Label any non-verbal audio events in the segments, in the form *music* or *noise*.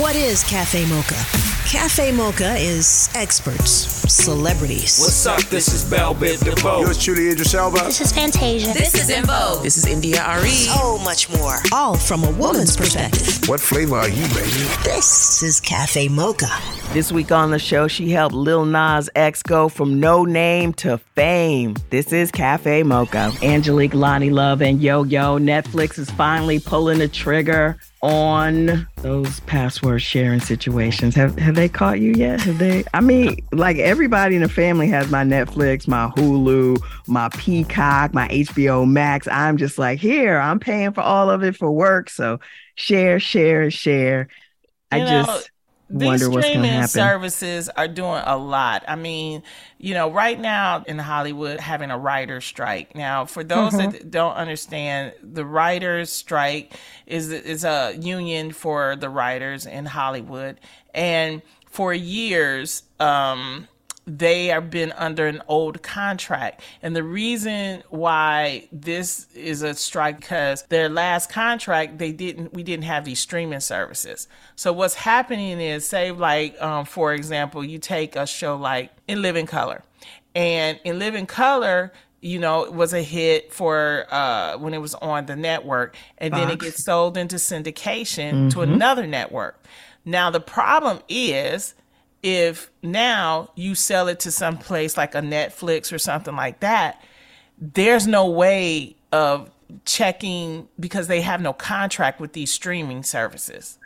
What is Cafe Mocha? Cafe Mocha is experts, celebrities. What's up? This is Bell Biv DeVoe. Yours truly, Idris Elba. This is Fantasia. This is En Vogue. This is India Ari. So much more. All from a woman's perspective. What flavor are you, baby? This is Cafe Mocha. This week on the show, she helped Lil Nas X go from no name to fame. This is Cafe Mocha. Angelique, Loni Love, and Yo Yo. Netflix is finally pulling the trigger on those password sharing situations. Have have they caught you yet? Have they? I mean, like everybody in the family has my Netflix, my Hulu, my Peacock, my HBO Max. I'm just like, here, I'm paying for all of it for work. So share, share, share. I know, just these wonder what's going to streaming services are doing a lot. I mean, you know, right now in Hollywood, having a writer's strike. Now, for those Mm-hmm. that don't understand, the writers' strike is is a union for the writers in Hollywood, and for years, um, they have been under an old contract. And the reason why this is a strike because their last contract they didn't we didn't have these streaming services. So what's happening is say like um, for example, you take a show like In Living Color. And In Living Color you know, it was a hit for uh, when it was on the network, and then it gets sold into syndication to another network. Now the problem is if now you sell it to some place like a Netflix or something like that, there's no way of checking because they have no contract with these streaming services.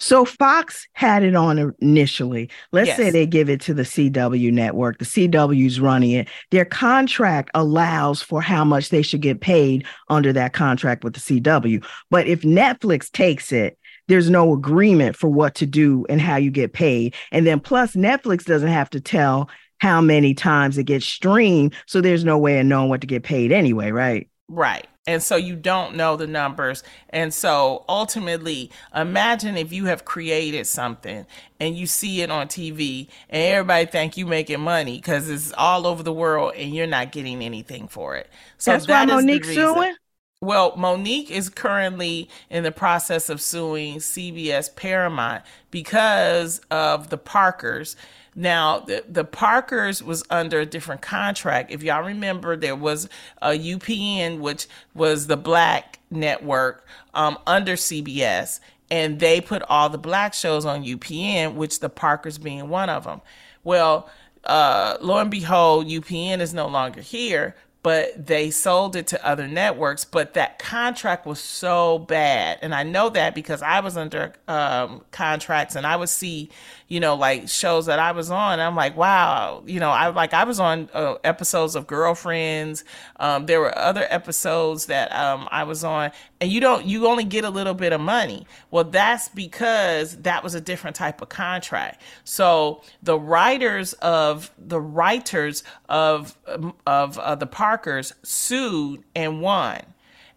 So Fox had it on initially. Let's say they give it to the CW network. The CW's running it. Their contract allows for how much they should get paid under that contract with the CW. But if Netflix takes it, there's no agreement for what to do and how you get paid. And then plus Netflix doesn't have to tell how many times it gets streamed, so there's no way of knowing what to get paid anyway, right? Right. And so you don't know the numbers. And so ultimately, imagine if you have created something and you see it on TV and everybody think you making money because it's all over the world and you're not getting anything for it. So That's why that the Monique's suing. Well, Monique is currently in the process of suing CBS Paramount because of the Parkers. Now, the, the Parkers was under a different contract. If y'all remember, there was a UPN, which was the black network um, under CBS, and they put all the black shows on UPN, which the Parkers being one of them. Well, uh, lo and behold, UPN is no longer here, but they sold it to other networks. But that contract was so bad, and I know that because I was under um, contracts, and I would see, you know, like shows that I was on. I'm like, wow, you know, I like I was on uh, episodes of Girlfriends. Um, there were other episodes that um, I was on, and you don't, you only get a little bit of money. Well, that's because that was a different type of contract. So the writers of the writers of um, of uh, the Parkers sued and won.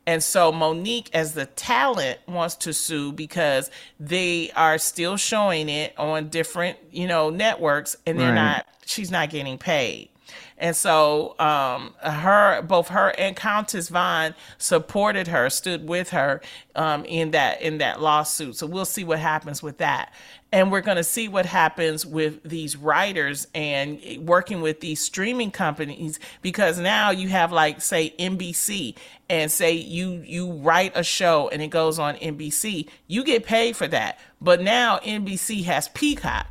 And so Monique, as the talent, wants to sue because they are still showing it on different, you know, networks, and they're Right. not. She's not getting paid. And so, um, her, both her and Countess Vaughn supported her, stood with her um, in that in that lawsuit. So we'll see what happens with that, and we're going to see what happens with these writers and working with these streaming companies because now you have like say NBC and say you you write a show and it goes on NBC, you get paid for that. But now NBC has Peacock.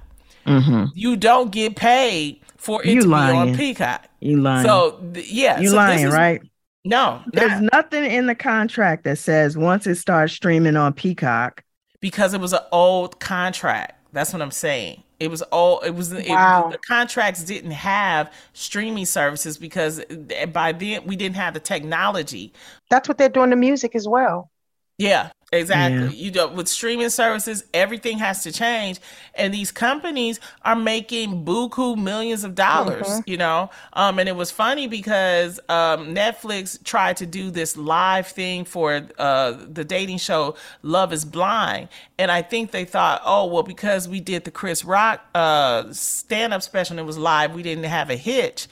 You don't get paid for it Mm-hmm. You to be on Peacock. You lying. So th- yeah, you so this lying, is- right? No, There's not- nothing in the contract that says once it starts streaming on Peacock. Because it was an old contract. That's what I'm saying. It was old. It was it- the contracts didn't have streaming services because by then we didn't have the technology. That's what they're doing to music as well. Yeah, exactly. Yeah. You know, with streaming services, everything has to change, and these companies are making buku millions of dollars. You know, um, and it was funny because um, Netflix tried to do this live thing for uh, the dating show Love Is Blind, and I think they thought, oh well, because we did the Chris Rock uh, stand-up special and it was live, we didn't have a hitch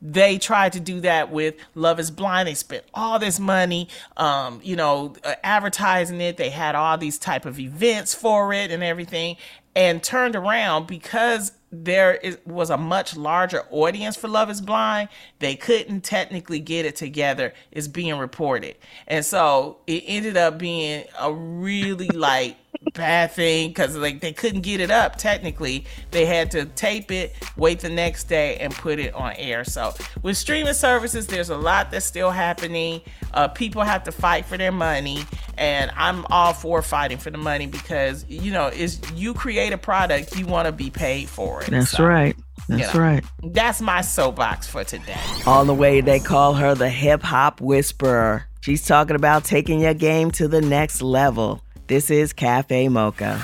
they tried to do that with Love is Blind. They spent all this money, um, you know, uh, advertising it. They had all these type of events for it and everything and turned around because there is, was a much larger audience for Love is Blind, they couldn't technically get it together, is being reported. And so it ended up being a really like bad thing because like they couldn't get it up technically. They had to tape it, wait the next day, and put it on air. So with streaming services, there's a lot that's still happening. Uh, people have to fight for their money, and I'm all for fighting for the money because you know, is you create a product, you want to be paid for it. That's so, right. That's you know, right. That's my soapbox for today. On the way, they call her the hip hop whisperer. She's talking about taking your game to the next level. This is Cafe Mocha.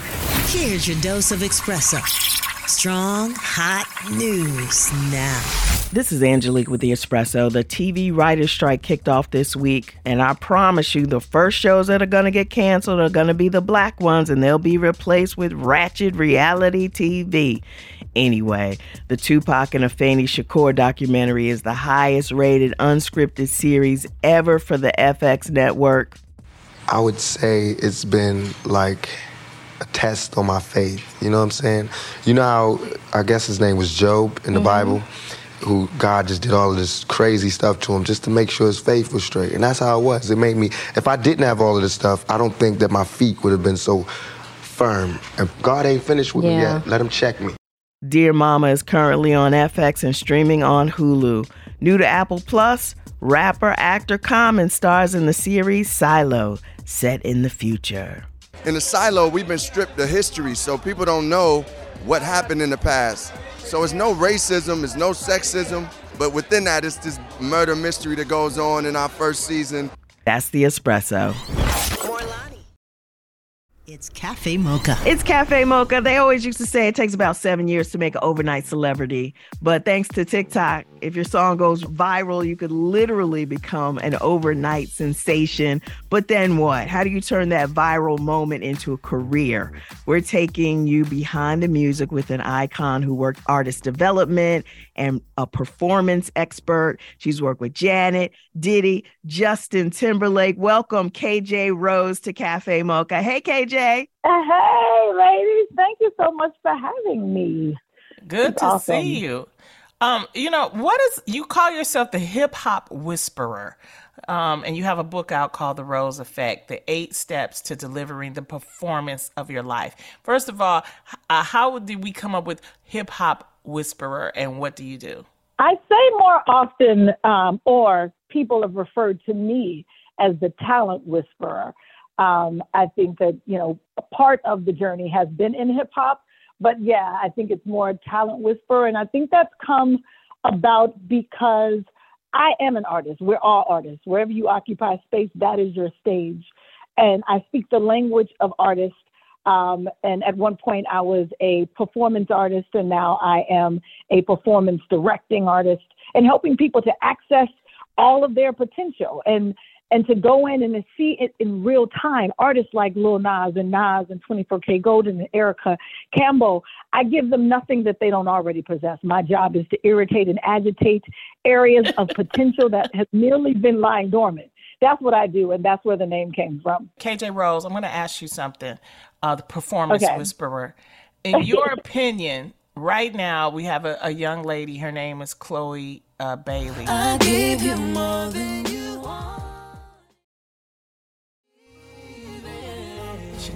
Here's your dose of espresso. Strong, hot news now. This is Angelique with the Espresso. The TV writer's strike kicked off this week, and I promise you, the first shows that are going to get canceled are going to be the black ones, and they'll be replaced with ratchet reality TV. Anyway, the Tupac and Afeni Shakur documentary is the highest rated unscripted series ever for the FX network. I would say it's been like a test on my faith. You know what I'm saying? You know how I guess his name was Job in the mm-hmm. Bible, who God just did all of this crazy stuff to him just to make sure his faith was straight. And that's how it was. It made me if I didn't have all of this stuff, I don't think that my feet would have been so firm. And God ain't finished with yeah. me yet. Let him check me. Dear Mama is currently on FX and streaming on Hulu. New to Apple Plus, rapper actor Common stars in the series Silo set in the future. In the silo, we've been stripped of history, so people don't know what happened in the past. So it's no racism, it's no sexism, but within that, it's this murder mystery that goes on in our first season. That's the espresso. It's Cafe Mocha. It's Cafe Mocha. They always used to say it takes about seven years to make an overnight celebrity. But thanks to TikTok, if your song goes viral, you could literally become an overnight sensation. But then what? How do you turn that viral moment into a career? We're taking you behind the music with an icon who worked artist development and a performance expert. She's worked with Janet, Diddy, Justin Timberlake. Welcome, KJ Rose, to Cafe Mocha. Hey, KJ. Uh, hey, ladies. Thank you so much for having me. Good it's to awesome. see you. Um, you know, what is you call yourself the hip hop whisperer? Um, and you have a book out called The Rose Effect The Eight Steps to Delivering the Performance of Your Life. First of all, uh, how did we come up with hip hop whisperer and what do you do? I say more often, um, or people have referred to me as the talent whisperer. Um, I think that, you know, part of the journey has been in hip hop, but yeah, I think it's more talent whisper. And I think that's come about because I am an artist. We're all artists. Wherever you occupy space, that is your stage. And I speak the language of artists. Um, and at one point, I was a performance artist, and now I am a performance directing artist and helping people to access all of their potential. And and to go in and to see it in real time, artists like Lil Nas and Nas and 24K Golden and Erica Campbell, I give them nothing that they don't already possess. My job is to irritate and agitate areas of *laughs* potential that has merely been lying dormant. That's what I do, and that's where the name came from. KJ Rose, I'm going to ask you something. Uh, the performance okay. whisperer. In your *laughs* opinion, right now we have a, a, young lady. Her name is Chloe uh, Bailey.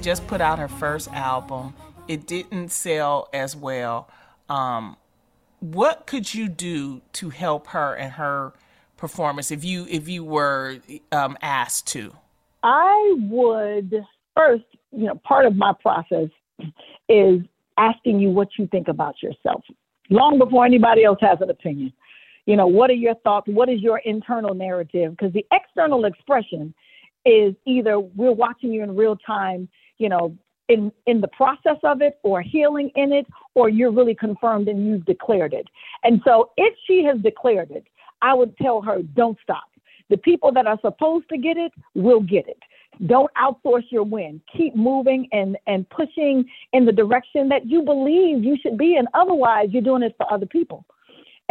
Just put out her first album. It didn't sell as well. Um, what could you do to help her and her performance if you if you were um, asked to? I would first, you know, part of my process is asking you what you think about yourself long before anybody else has an opinion. You know, what are your thoughts? What is your internal narrative? Because the external expression is either we're watching you in real time, you know, in in the process of it or healing in it, or you're really confirmed and you've declared it. And so if she has declared it, I would tell her, don't stop. The people that are supposed to get it will get it. Don't outsource your win. Keep moving and, and pushing in the direction that you believe you should be in. Otherwise, you're doing it for other people.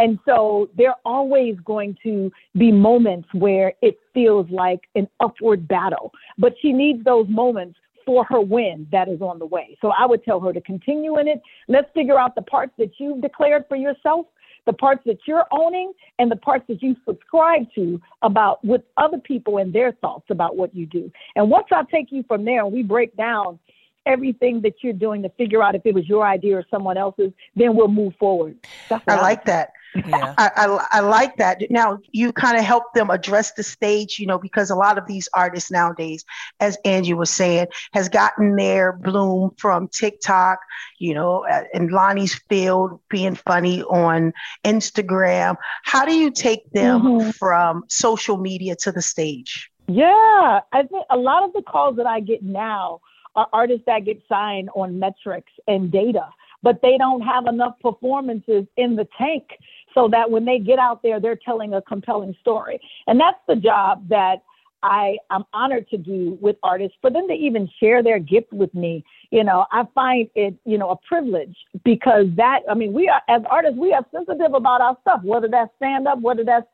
And so there are always going to be moments where it feels like an upward battle, but she needs those moments for her win that is on the way. So I would tell her to continue in it. Let's figure out the parts that you've declared for yourself, the parts that you're owning, and the parts that you subscribe to about with other people and their thoughts about what you do. And once I take you from there and we break down everything that you're doing to figure out if it was your idea or someone else's, then we'll move forward. I like that. Yeah. I, I, I like that. Now you kind of help them address the stage, you know, because a lot of these artists nowadays, as Angie was saying, has gotten their bloom from TikTok, you know, uh, and Lonnie's field being funny on Instagram. How do you take them Mhm. from social media to the stage? Yeah, I think a lot of the calls that I get now are artists that get signed on metrics and data, but they don't have enough performances in the tank so that when they get out there, they're telling a compelling story. And that's the job that I am honored to do with artists for them to even share their gift with me. You know, I find it, you know, a privilege because that, I mean, we are, as artists, we are sensitive about our stuff, whether that's stand up, whether that's,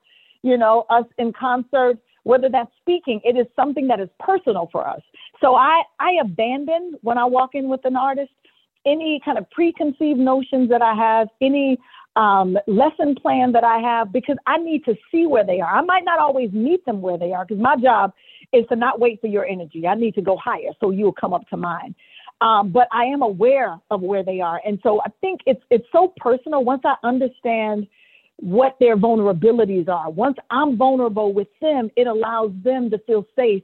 you know, us in concert, whether that's speaking, it is something that is personal for us. So I, I abandon when I walk in with an artist any kind of preconceived notions that I have, any um, lesson plan that I have, because I need to see where they are. I might not always meet them where they are, because my job is to not wait for your energy. I need to go higher, so you'll come up to mine. Um, but I am aware of where they are, and so I think it's it's so personal. Once I understand what their vulnerabilities are, once I'm vulnerable with them, it allows them to feel safe,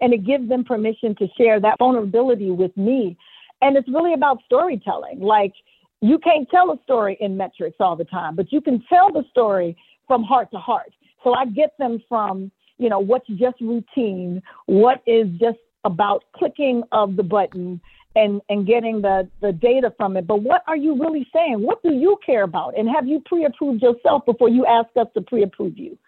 and it gives them permission to share that vulnerability with me. And it's really about storytelling. Like you can't tell a story in metrics all the time, but you can tell the story from heart to heart. So I get them from, you know, what's just routine, what is just about clicking of the button and, and getting the, the data from it. But what are you really saying? What do you care about? And have you pre approved yourself before you ask us to pre approve you?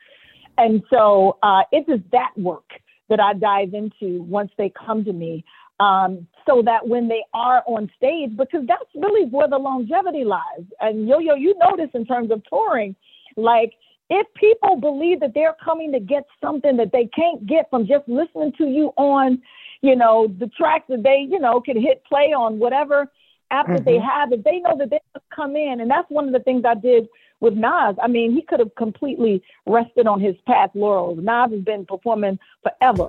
And so uh, it is that work that I dive into once they come to me um, so that when they are on stage, because that's really where the longevity lies. And Yo Yo, you notice in terms of touring, like if people believe that they're coming to get something that they can't get from just listening to you on, you know, the tracks that they, you know, can hit play on whatever app that they have, if they know that they come in, and that's one of the things I did with Nas. I mean, he could have completely rested on his past laurels. Nas has been performing forever.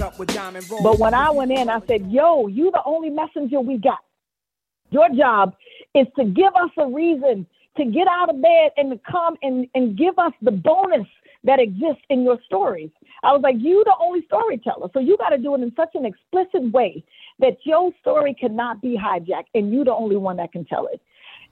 up with diamond rolls. But when I went in, I said, Yo, you the only messenger we got. Your job is to give us a reason to get out of bed and to come and, and give us the bonus that exists in your stories. I was like, You the only storyteller. So you got to do it in such an explicit way that your story cannot be hijacked and you the only one that can tell it.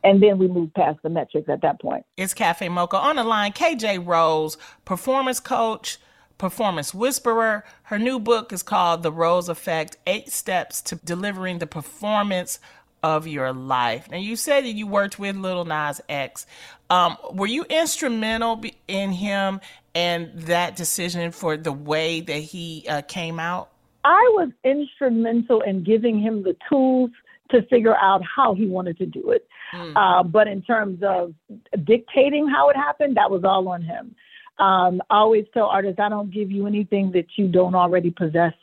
And then we moved past the metrics at that point. It's Cafe Mocha on the line. KJ Rose, performance coach, performance whisperer. Her new book is called The Rose Effect Eight Steps to Delivering the Performance of Your Life. Now, you said that you worked with Little Nas X. Um, were you instrumental in him and that decision for the way that he uh, came out? I was instrumental in giving him the tools to figure out how he wanted to do it. Uh, but in terms of dictating how it happened, that was all on him. Um, I always tell artists, I don't give you anything that you don't already possess.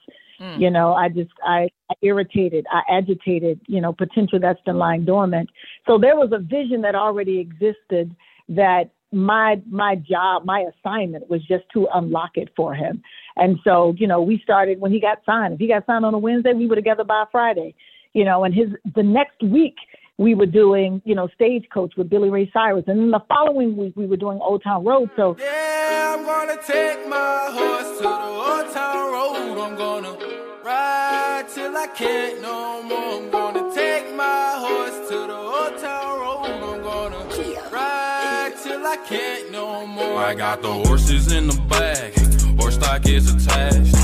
You know, I just, I, I irritated, I agitated, you know, potential that's been lying dormant. So there was a vision that already existed that my my job, my assignment was just to unlock it for him. And so, you know, we started when he got signed. If he got signed on a Wednesday, we were together by Friday. You know, and his the next week we were doing, you know, Stagecoach with Billy Ray Cyrus, and then the following week we were doing Old Town Road. So Yeah, I'm gonna take my horse to the old town road. I'm gonna ride till I can't no more. I'm gonna take my horse to the old town road. I'm gonna ride till I can't no more. I got the horses in the back, horse stock is attached.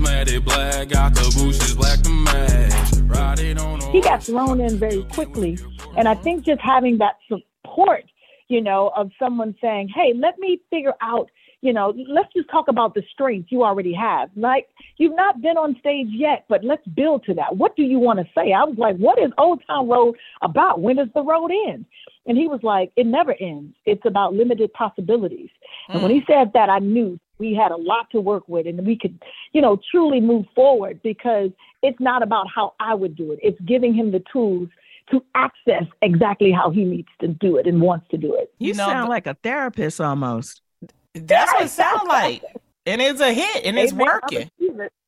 Black, got the bushes black to match. He got thrown in very quickly. And I think just having that support, you know, of someone saying, hey, let me figure out, you know, let's just talk about the strengths you already have. Like, you've not been on stage yet, but let's build to that. What do you want to say? I was like, what is Old Town Road about? When does the road end? And he was like, it never ends. It's about limited possibilities. Mm. And when he said that, I knew we had a lot to work with and we could, you know, truly move forward because it's not about how I would do it. It's giving him the tools to access exactly how he needs to do it and wants to do it. You, you know, sound like a therapist almost. That's what it sounds like. And it's a hit and it's working.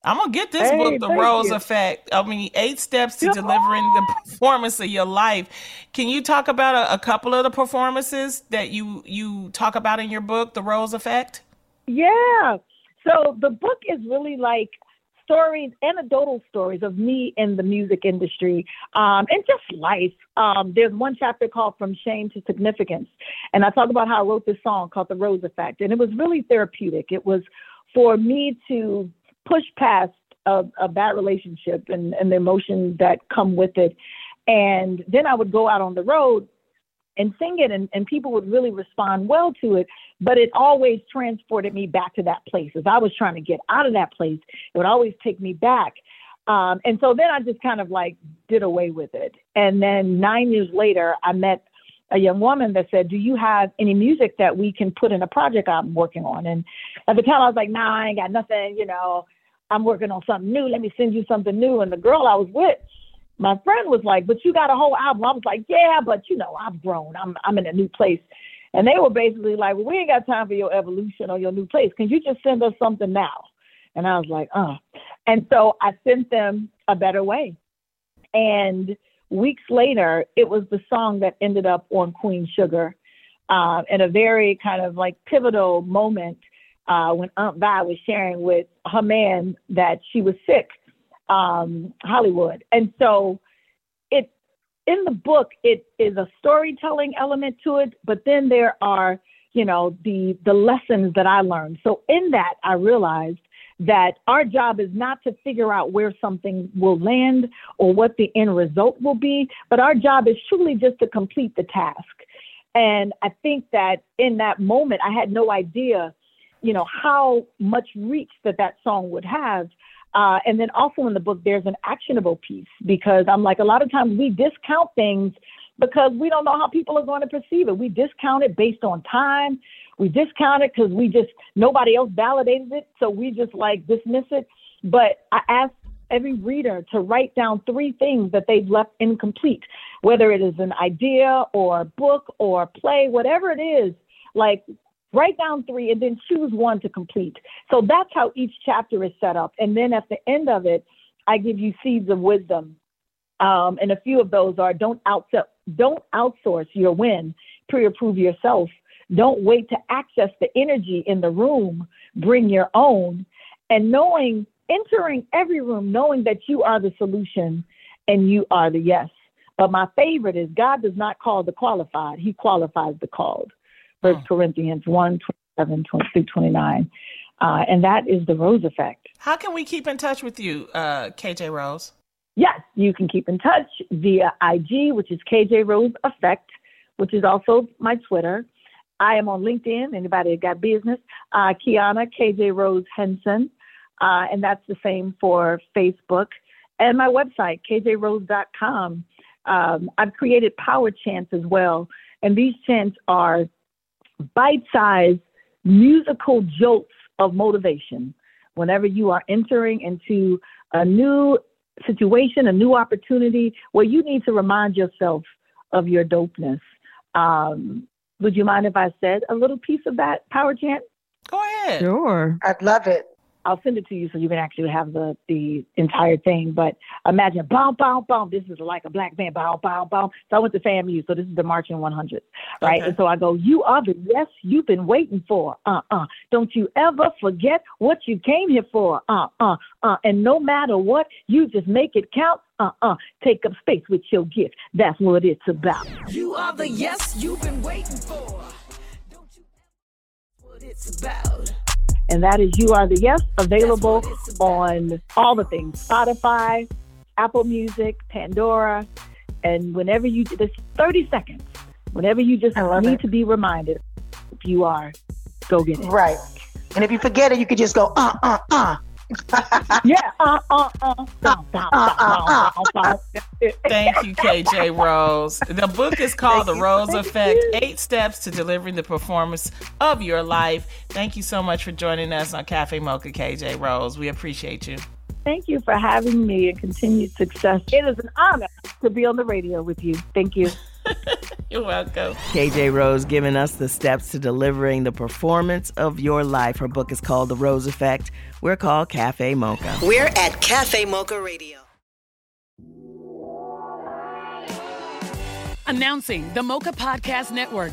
I'm gonna get this hey, book, The Rose you. Effect. I mean, eight steps to delivering the performance of your life. Can you talk about a, a, couple of the performances that you you talk about in your book, The Rose Effect? Yeah. So the book is really like stories, anecdotal stories of me in the music industry um, and just life. Um, there's one chapter called From Shame to Significance. And I talk about how I wrote this song called The Rose Effect. And it was really therapeutic. It was for me to push past a, a bad relationship and, and the emotions that come with it. And then I would go out on the road and sing it and, and people would really respond well to it but it always transported me back to that place. As i was trying to get out of that place it would always take me back. Um, and so then i just kind of like did away with it. And then nine years later i met a young woman that said do you have any music that we can put in a project i'm working on? And at the time i was like nah i ain't got nothing you know. I'm working on something new. Let me send you something new. And the girl i was with my friend was like, "But you got a whole album." I was like, "Yeah, but you know, I've grown. I'm I'm in a new place." And they were basically like, "Well, we ain't got time for your evolution or your new place. Can you just send us something now?" And I was like, "Uh." And so I sent them a better way. And weeks later, it was the song that ended up on Queen Sugar, uh, in a very kind of like pivotal moment uh, when Aunt Vi was sharing with her man that she was sick um, Hollywood. And so in the book it is a storytelling element to it, but then there are, you know, the the lessons that I learned. So in that I realized that our job is not to figure out where something will land or what the end result will be, but our job is truly just to complete the task. And I think that in that moment, I had no idea, you know, how much reach that that song would have. Uh, and then also in the book, there's an actionable piece because I'm like, a lot of times we discount things because we don't know how people are going to perceive it. We discount it based on time. We discount it because we just, nobody else validated it. So we just like dismiss it. But I ask every reader to write down three things that they've left incomplete, whether it is an idea or a book or a play, whatever it is. Like, Write down three and then choose one to complete. So that's how each chapter is set up. And then at the end of it, I give you seeds of wisdom. Um, and a few of those are don't out don't outsource your win, pre-approve yourself. Don't wait to access the energy in the room. Bring your own. And knowing, entering every room, knowing that you are the solution and you are the yes. But my favorite is God does not call the qualified, He qualifies the called. First oh. Corinthians 1 27 through 29. Uh, and that is the Rose Effect. How can we keep in touch with you, uh, KJ Rose? Yes, you can keep in touch via IG, which is KJ Rose Effect, which is also my Twitter. I am on LinkedIn. Anybody got business? Uh, Kiana KJ Rose Henson, uh, and that's the same for Facebook and my website kjrose.com. Um, I've created power chants as well, and these chants are bite sized musical jolts of motivation whenever you are entering into a new situation, a new opportunity where you need to remind yourself of your dopeness. Um, would you mind if I said a little piece of that power chant? Go ahead. Sure. I'd love it. I'll send it to you so you can actually have the the entire thing. But imagine, boom, boom, boom. This is like a black band, boom, boom, boom. So I went to FAMU, so this is the marching 100s, right? Okay. And so I go, you are the yes you've been waiting for. Uh, uh. Don't you ever forget what you came here for. Uh, uh, uh. And no matter what, you just make it count. Uh, uh. Take up space with your gift. That's what it's about. You are the yes you've been waiting for. And that is You Are the Yes, available on all the things Spotify, Apple Music, Pandora. And whenever you, this 30 seconds, whenever you just need it. to be reminded, if you are, go get it. Right. And if you forget it, you could just go, uh, uh, uh. Yeah, uh, uh, uh, uh, uh, uh, Thank you, KJ Rose. The book is called The Rose Effect. Eight Steps to Delivering the Performance of Your Life. Thank you so much for joining us on Cafe Mocha, KJ Rose. We appreciate you. Thank you for having me and continued success. It is an honor to be on the radio with you. Thank you. *laughs* You're welcome. KJ Rose giving us the steps to delivering the performance of your life. Her book is called The Rose Effect. We're called Cafe Mocha. We're at Cafe Mocha Radio. Announcing the Mocha Podcast Network,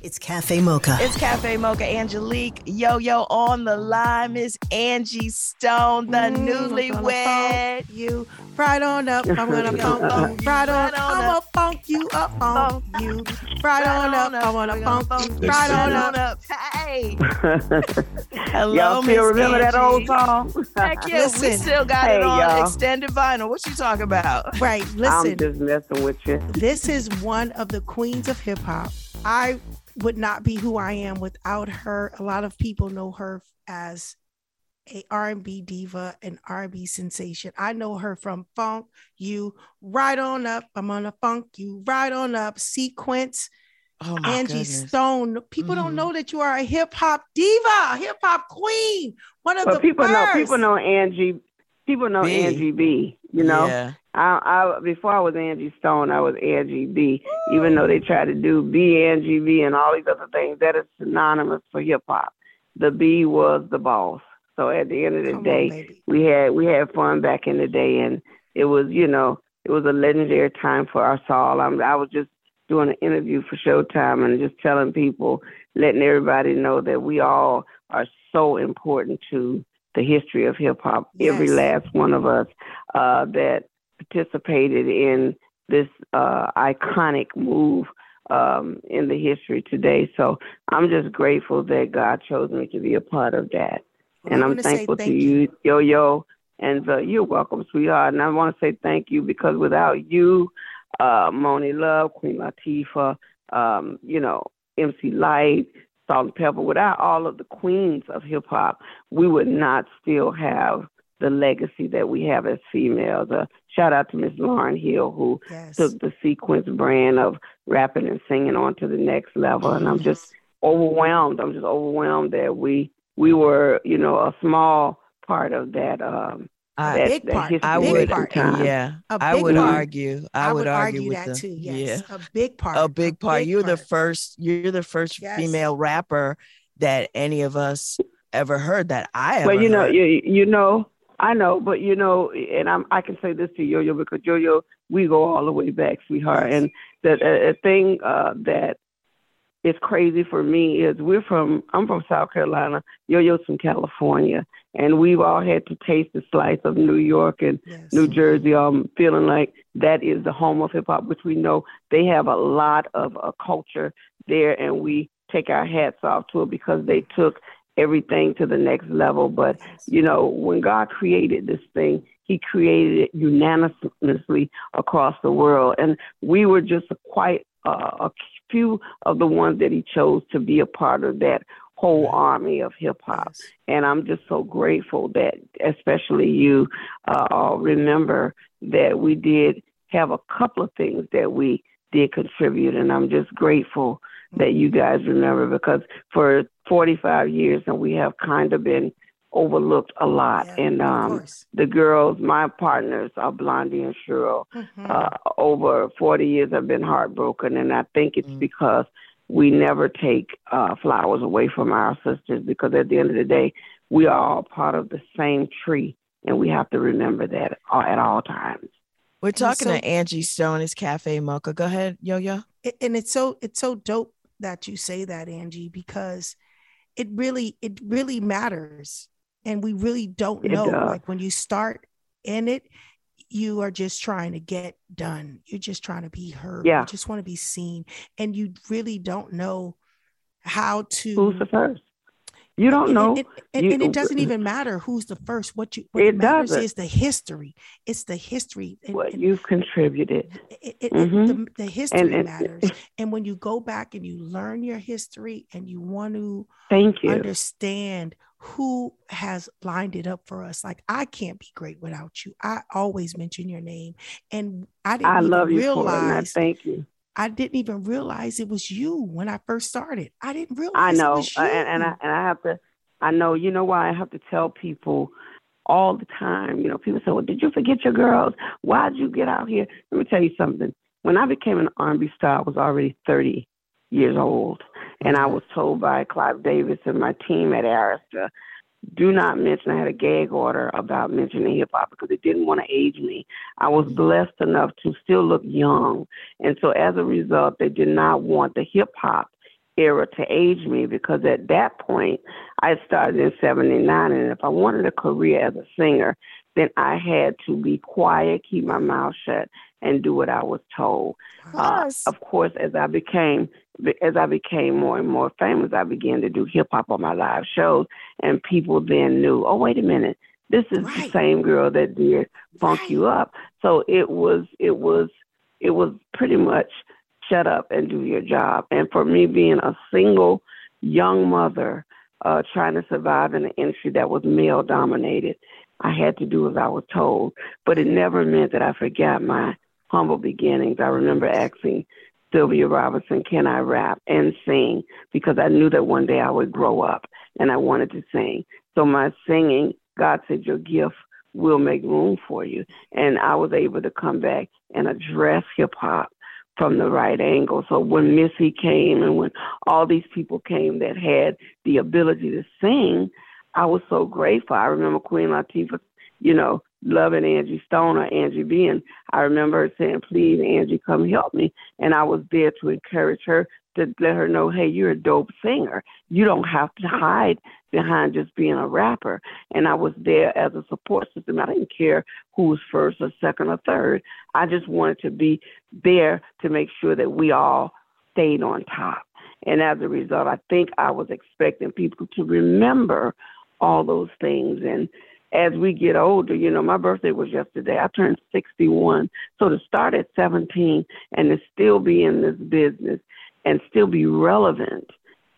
It's Cafe Mocha. It's Cafe Mocha Angelique Yo Yo on the line. Miss Angie Stone, the Mm, newlywed. You right on up. I'm gonna funk you. Right on. Up. I'm gonna funk you up on you. Right on up. I wanna funk you. Right on up. Hey. *laughs* Hello, Y'all still Miss remember that old song? Heck yeah, we still got Hey, it on y'all. extended vinyl. What you talking about? Right. Listen. I'm just messing with you. This is one of the queens of hip hop. I would not be who I am without her. A lot of people know her as a R&B diva and R&B sensation. I know her from Funk You, Right On Up. I'm on a Funk You, Right On Up sequence. Oh my Angie goodness. Stone. People Mm-hmm. don't know that you are a hip hop diva, hip hop queen. One of But the people know people know Angie. People know B. Angie B. You know, Yeah. I, I before I was Angie Stone, I was Angie B. Even though they tried to do B Angie B and all these other things, that is synonymous for hip hop. The B was the boss. So at the end of the Come day, baby. we had we had fun back in the day, and it was you know it was a legendary time for us all. I'm, I was just doing an interview for Showtime and just telling people, letting everybody know that we all are so important to the history of hip hop. Every last one of us uh, that participated in this uh, iconic move um, in the history today. So I'm just grateful that God chose me to be a part of that. Well, and I'm thankful to thank you, Yo Yo. And uh, you're welcome, sweetheart. And I want to say thank you because without you, uh, Moni Love, Queen Latifah, um, you know, MC Light, Salt and Pepper, without all of the queens of hip hop, we would not still have the legacy that we have as females. Uh, shout out to Miss Lauren Hill, who Yes. took the sequence brand of rapping and singing on to the next level. And I'm just overwhelmed. I'm just overwhelmed that we we were, you know, a small part of that um, I, that, big that part. history I would, part. yeah, A I big would part. argue. I, I would, would argue, argue with that the, too. Yes, yeah, a big part. a big part. big you're the first. You're the first Yes. female rapper that any of us ever heard that I ever But you know, heard. you you know, I know, but you know, and I'm I can say this to Yo Yo because Yo Yo, we go all the way back, sweetheart. And the a, a thing uh, that is crazy for me is we're from I'm from South Carolina, Yo Yo's from California, and we've all had to taste the slice of New York and New Jersey. Um, feeling like that is the home of hip hop, which we know they have a lot of uh, culture there, and we take our hats off to it because they took everything to the next level. But you know, when God created this thing, He created it unanimously across the world, and we were just quite uh, a few of the ones that He chose to be a part of that whole army of hip hop. And I'm just so grateful that, especially you, uh, all remember that we did have a couple of things that we did contribute, and I'm just grateful that you guys remember because for 45 years and we have kind of been overlooked a lot. and um, the girls, my partners are Blondie and Cheryl. Uh, over 40 years, I've been heartbroken, and I think it's because we never take uh, flowers away from our sisters because at the end of the day, we are all part of the same tree, and we have to remember that at all times. We're talking so- to Angie Stone. It's Cafe Mocha. Go ahead, Yo Yo. And it's so it's so dope that you say that angie because it really it really matters and we really don't It know does. like when you start in it you are just trying to get done you're just trying to be heard Yeah. you just want to be seen and you really don't know how to Who's the first? You don't and- know. and, and, You- and it doesn't even matter who's the first what you what It matters doesn't. is the history it's the history and, what and you've contributed. it, it, Mhm. the, the history And- and- matters. And when you go back and you learn your history and you want to Thank you. understand who has lined it up for us, like I can't be great without you. I always mention your name, and I didn't I even love you for it, realize. thank you. I didn't even realize it was you when I first started. I didn't realize I know, it was uh, and, and I and I have to. I know. You know why I have to tell people all the time. You know, people say, "Well, did you forget your girls? Why'd you get out here?" Let me tell you something. When I became an R&B star, I was already 30 years old, and I was told by Clive Davis and my team at Arista, "Do not mention." I had a gag order about mentioning hip hop because they didn't want to age me. I was mm-hmm. blessed enough to still look young, and so as a result, they did not want the hip hop era to age me because at that point I started in 79 and if I wanted a career as a singer then I had to be quiet, keep my mouth shut and do what I was told. Uh, of course as I became as I became more and more famous I began to do hip hop on my live shows and people then knew, "Oh, wait a minute. This is the same girl that did Funk You Up." So it was it was it was pretty much shut up and do your job. And for me, being a single young mother uh, trying to survive in an industry that was male dominated, I had to do as I was told. But it never meant that I forgot my humble beginnings. I remember asking Sylvia Robinson, can I rap and sing? Because I knew that one day I would grow up and I wanted to sing. So my singing, God said, your gift will make room for you. And I was able to come back and address hip hop from the right angle. So when Missy came and when all these people came that had the ability to sing, I was so grateful. I remember Queen Latifah, you know, loving Angie Stone or Angie B. I remember her saying, please, Angie, come help me. And I was there to encourage her to let her know, hey, you're a dope singer. You don't have to hide behind just being a rapper. And I was there as a support system. I didn't care who was first or second or third. I just wanted to be there to make sure that we all stayed on top. And as a result, I think I was expecting people to remember all those things. And as we get older, you know, my birthday was yesterday. I turned 61. So to start at 17 and to still be in this business and still be relevant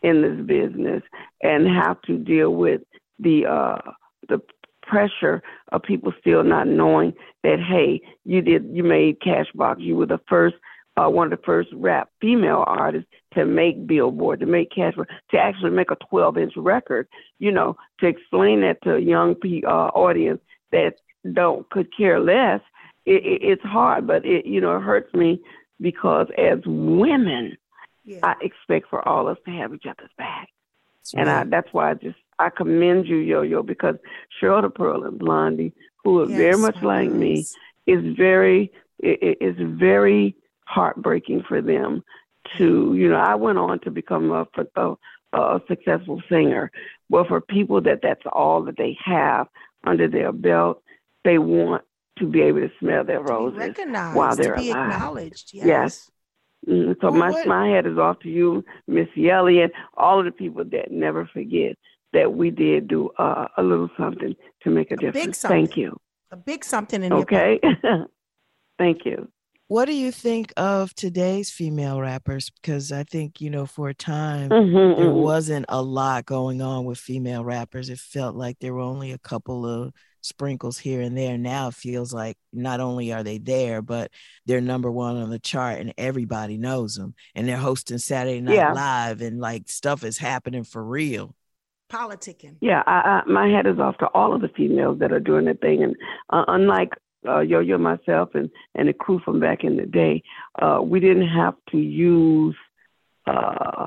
in this business and have to deal with the uh the pressure of people still not knowing that hey you did you made cashbox you were the first uh, one of the first rap female artists to make billboard to make cash to actually make a 12 inch record you know to explain that to a young uh, audience that don't could care less, it, it, it's hard. But it you know it hurts me because as women, yeah. I expect for all of us to have each other's back, that's and right. I, that's why I just I commend you, Yo Yo, because the Pearl and Blondie, who are yes, very much like me, is very is very heartbreaking for them to you know I went on to become a, a, a successful singer. Well, for people that that's all that they have under their belt, they want to be able to smell their roses while they're to be alive. acknowledged. Yes. yes. Mm, so Well, my what- my head is off to you, Miss Yelly, and all of the people that never forget that we did do uh, a little something to make a, difference. Thank something. you. A big something in. Okay. *laughs* Thank you. What do you think of today's female rappers? Because I think, you know, for a time, Mhm, there mhm. wasn't a lot going on with female rappers. It felt like there were only a couple of sprinkles here and there. Now it feels like not only are they there, but they're number one on the chart and everybody knows them. And they're hosting Saturday Night Yeah. Live and like stuff is happening for real. Politicking. Yeah, I, I, my head is off to all of the females that are doing their thing, and uh, unlike uh, Yo Yo, myself, and and the crew from back in the day, uh, we didn't have to use uh,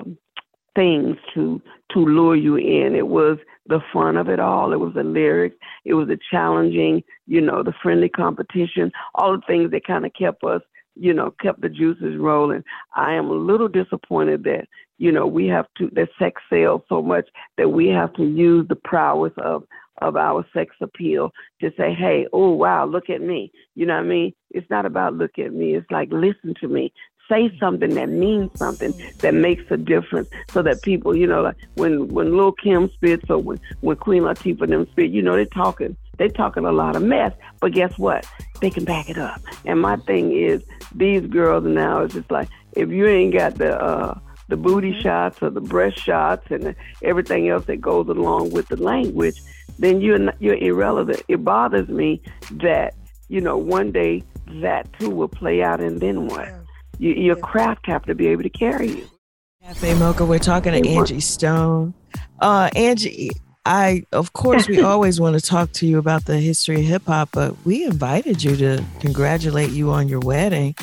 things to to lure you in. It was the fun of it all. It was the lyrics. It was the challenging, you know, the friendly competition. All the things that kind of kept us, you know, kept the juices rolling. I am a little disappointed that you know we have to that sex sells so much that we have to use the prowess of of our sex appeal to say, hey, oh wow, look at me. You know what I mean? It's not about look at me. It's like listen to me. Say something that means something that makes a difference, so that people, you know, like when when Lil Kim spits or when when Queen Latifah them spit, you know, they're talking They're talking a lot of mess, but guess what? They can back it up. And my thing is, these girls now is just like if you ain't got the uh the booty shots or the breast shots and the, everything else that goes along with the language, then you're not, you're irrelevant. It bothers me that you know one day that too will play out, and then what? You, your craft have to be able to carry you. Cafe Mocha, we're talking to Angie Stone. Uh, Angie, I of course we *laughs* always want to talk to you about the history of hip hop, but we invited you to congratulate you on your wedding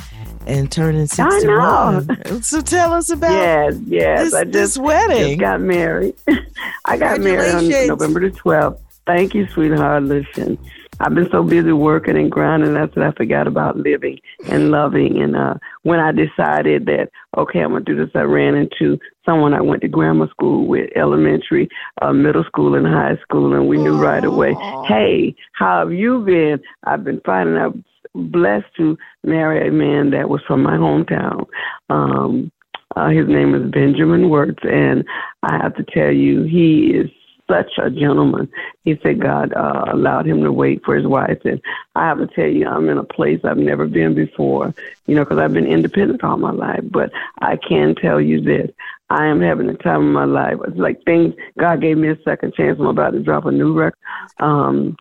and turning I 61. *laughs* So tell us about Yes, yes. this, I this just, wedding. just got married. *laughs* I got married on November the 12th. Thank you, sweetheart. Listen, I've been so busy working and grinding that's that I forgot about living and loving. And uh, when I decided that, okay, I'm going to do this, I ran into someone I went to grammar school with, elementary, uh, middle school, and high school. And we knew right away, hey, how have you been? I've been. And I'm blessed to marry a man that was from my hometown. Um, uh, his name is Benjamin Wirtz, and I have to tell you, he is such a gentleman. He said God uh, allowed him to wait for his wife, and I have to tell you, I'm in a place I've never been before. You know, because I've been independent all my life, but I can tell you this: I am having the time of my life. It's like things God gave me a second chance. I'm about to drop a new record. Um,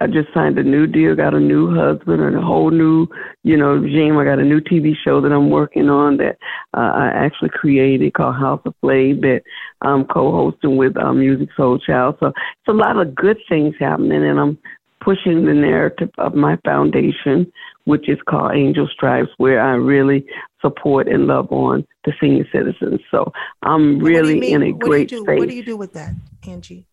I just signed a new deal, got a new husband, and a whole new, you know, regime. I got a new TV show that I'm working on that uh, I actually created called House of Play that I'm co-hosting with um, Musiq Soulchild. So it's a lot of good things happening, and I'm pushing the narrative of my foundation, which is called Angel Stripes, where I really support and love on the senior citizens. So I'm do really in a What do you great do? space What do you do with that, Angie?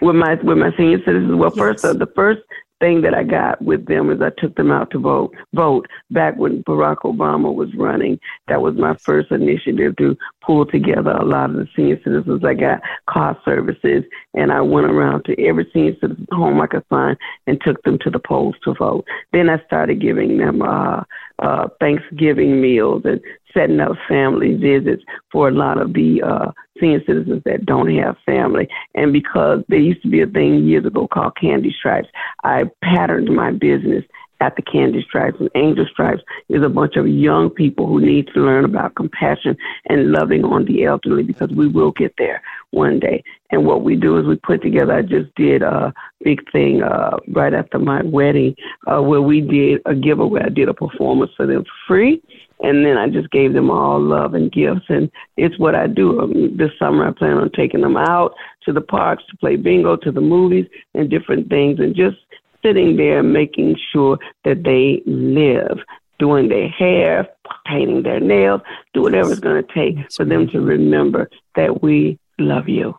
With my with my senior citizens. Well, first uh, the first thing that I got with them is I took them out to vote. Vote back when Barack Obama was running. That was my first initiative to pull together a lot of the senior citizens. I got car services, and I went around to every senior citizen home I could find and took them to the polls to vote. Then I started giving them uh, uh, Thanksgiving meals and setting up family visits for a lot of the uh, senior citizens that don't have family. And because there used to be a thing years ago called Candy Stripes, I patterned my business at the Candy Stripes. And Angel Stripes is a bunch of young people who need to learn about compassion and loving on the elderly because we will get there one day. And what we do is we put together, I just did a big thing uh, right after my wedding uh, where we did a giveaway. I did a performance for them free. And then I just gave them all love and gifts. And it's what I do. Um, this summer, I plan on taking them out to the parks to play bingo, to the movies, and different things, and just sitting there making sure that they live, doing their hair, painting their nails, do whatever it's going to take for them to remember that we love you.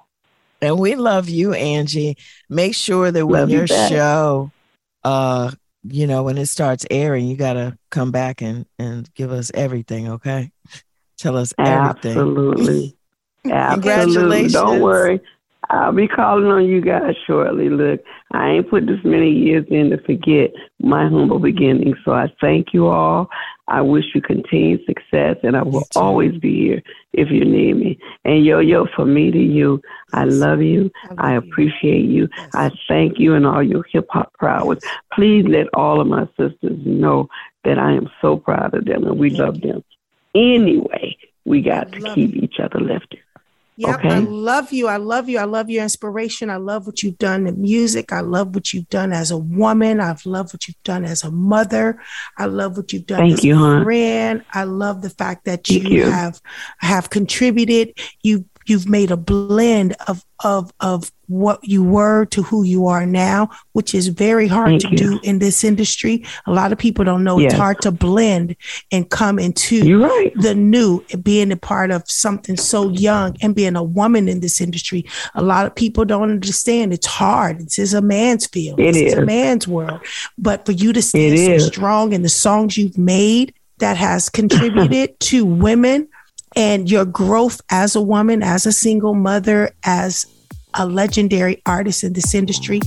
And we love you, Angie. Make sure that when Love your back. show, uh, you know, when it starts airing, you gotta come back and and give us everything, okay? Tell us everything. Absolutely. *laughs* Absolutely. Congratulations. Don't worry. I'll be calling on you guys shortly. Look, I ain't put this many years in to forget my humble beginnings. So I thank you all. I wish you continued success, and I will always be here if you need me. And yo, yo, from me to you, I love you. I appreciate you. I thank you and all your hip hop prowess. Please let all of my sisters know that I am so proud of them and we love them. Anyway, we got to keep each other lifted. Yep, Okay. I love you. I love you. I love your inspiration. I love what you've done in music. I love what you've done as a woman. I've loved what you've done as a mother. I love what you've done Thank as you, a hon. friend. I love the fact that you, you. have have contributed. You you've made a blend of of of what you were to who you are now, which is very hard Thank to you. do in this industry. A lot of people don't know it's hard to blend and come into right. the new being a part of something so young and being a woman in this industry a lot of people don't understand it's hard this is a man's field It it's a man's world but for you to stand It so is. strong in the songs you've made that has contributed to women and your growth as a woman as a single mother as a legendary artist in this industry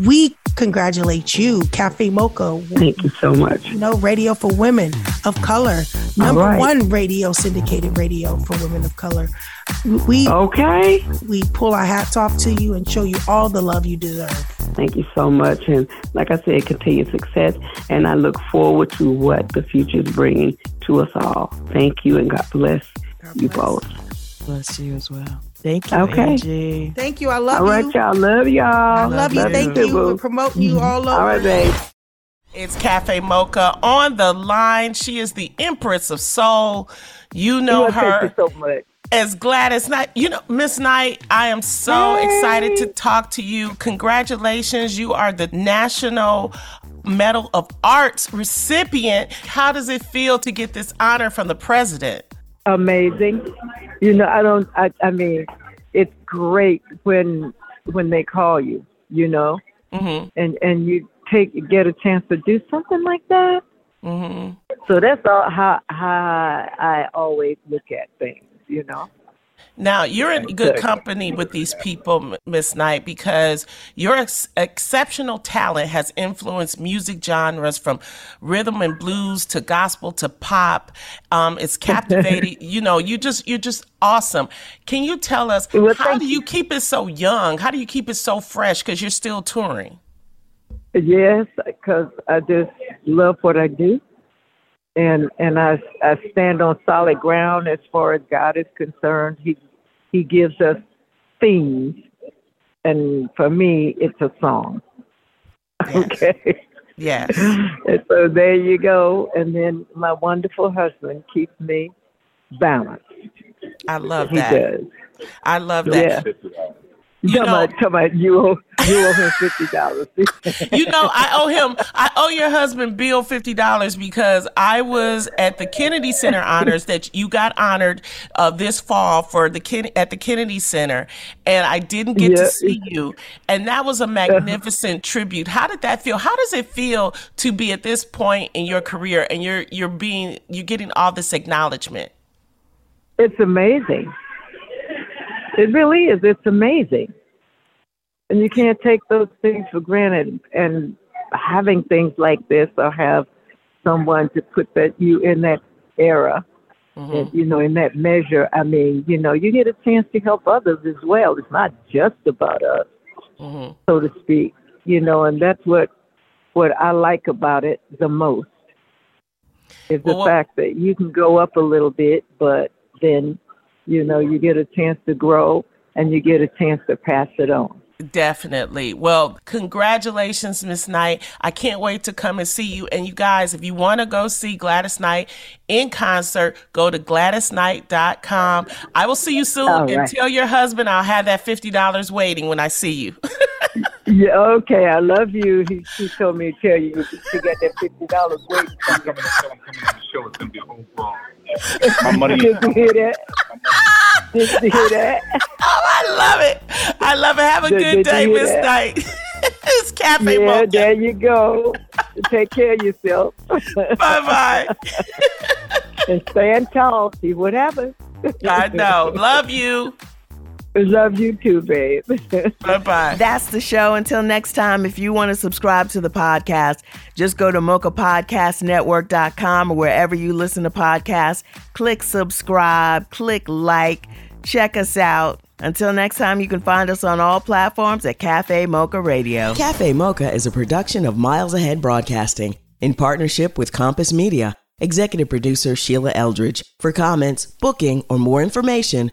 we congratulate you cafe mocha Thank you so much. you know, radio for women of color, number right. one radio syndicated radio for women of color. We Okay. we pull our hats off to you and show you all the love you deserve. Thank you so much. And like I said, continued success. And I look forward to what the future is bringing to us all. Thank you and God bless you both. Bless you as well. Thank you, Okay. Angie. Thank you. I love All right, you. All right, y'all. Love y'all. I love you. Thank too, you. boo. We're promoting you mm-hmm. all over. All right, babe. It's Cafe Mocha on the line. She is the Empress of Soul. You know Well, her Thank you so much. as Gladys Knight. You know, Miss Knight, I am so excited to talk to you. Congratulations. You are the National Medal of Arts recipient. How does it feel to get this honor from the president? Amazing. You know, I don't. I, I mean, it's great when when they call you. You know, Mm-hmm. and and you take get a chance to do something like that. Mm-hmm. So that's all how how I always look at things. You know. Now, you're in good company with these people, Miss Knight, because your ex- exceptional talent has influenced music genres from rhythm and blues to gospel to pop. Um, it's captivating. *laughs* you know, you just you're just awesome. Can you tell us how do you keep it so young? How do you keep it so fresh? Because you're still touring. Yes, because I just love what I do, and and I I stand on solid ground as far as God is concerned. He He gives us themes, and for me, it's a song. *laughs* Okay. Yes. And so there you go. And then my wonderful husband keeps me balanced. I love He that. does. I love that. Yeah. You come on, come on, you owe you owe him fifty dollars. *laughs* you know, I owe him. I owe your husband Bill fifty dollars because I was at the Kennedy Center honors that you got honored uh, this fall for the Ken- at the Kennedy Center, and I didn't get Yeah. to see you, and that was a magnificent tribute. How did that feel? How does it feel to be at this point in your career and you're you're being you're getting all this acknowledgement? It's amazing. It really is. It's amazing. And you can't take those things for granted. And having things like this or have someone to put that you in that era, and, you know, in that measure, I mean, you know, you get a chance to help others as well. It's not just about us, Mm-hmm. so to speak. You know, and that's what what I like about it the most is the Well, fact that you can go up a little bit, but then you know you get a chance to grow and you get a chance to pass it on. Definitely. Well, congratulations, Miss Knight. I can't wait to come and see you. And you guys, if you want to go see Gladys Knight in concert, go to GladysKnight.com. I will see you soon. All And tell your husband I'll have that $50 waiting when I see you. *laughs* Yeah, okay, I love you. He, he told me to tell you to get that fifty dollars waiting. I'm coming on the show. It's gonna be a whole brawl. My money. Did you hear that? Did you hear that? *laughs* Oh, I love it. I love it. Have a Did- good did day, Miss that? Knight. *laughs* it's Cafe yeah, Mocha. there you go. Take care of yourself. *laughs* Bye bye. and stand tall. See what happens. I know. Love you. Love you too, babe. *laughs* bye bye. That's the show. Until next time, if you want to subscribe to the podcast, just go to mochapodcastnetwork.com or wherever you listen to podcasts. Click subscribe, click like, check us out. Until next time, you can find us on all platforms at Cafe Mocha Radio. Cafe Mocha is a production of Miles Ahead Broadcasting in partnership with Compass Media. Executive producer Sheila Eldridge. For comments, booking, or more information,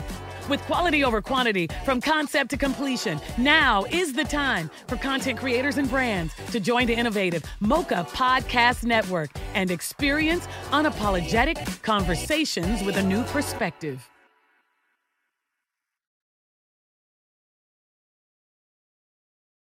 With quality over quantity from concept to completion, now is the time for content creators and brands to join the innovative Mocha Podcast Network and experience unapologetic conversations with a new perspective.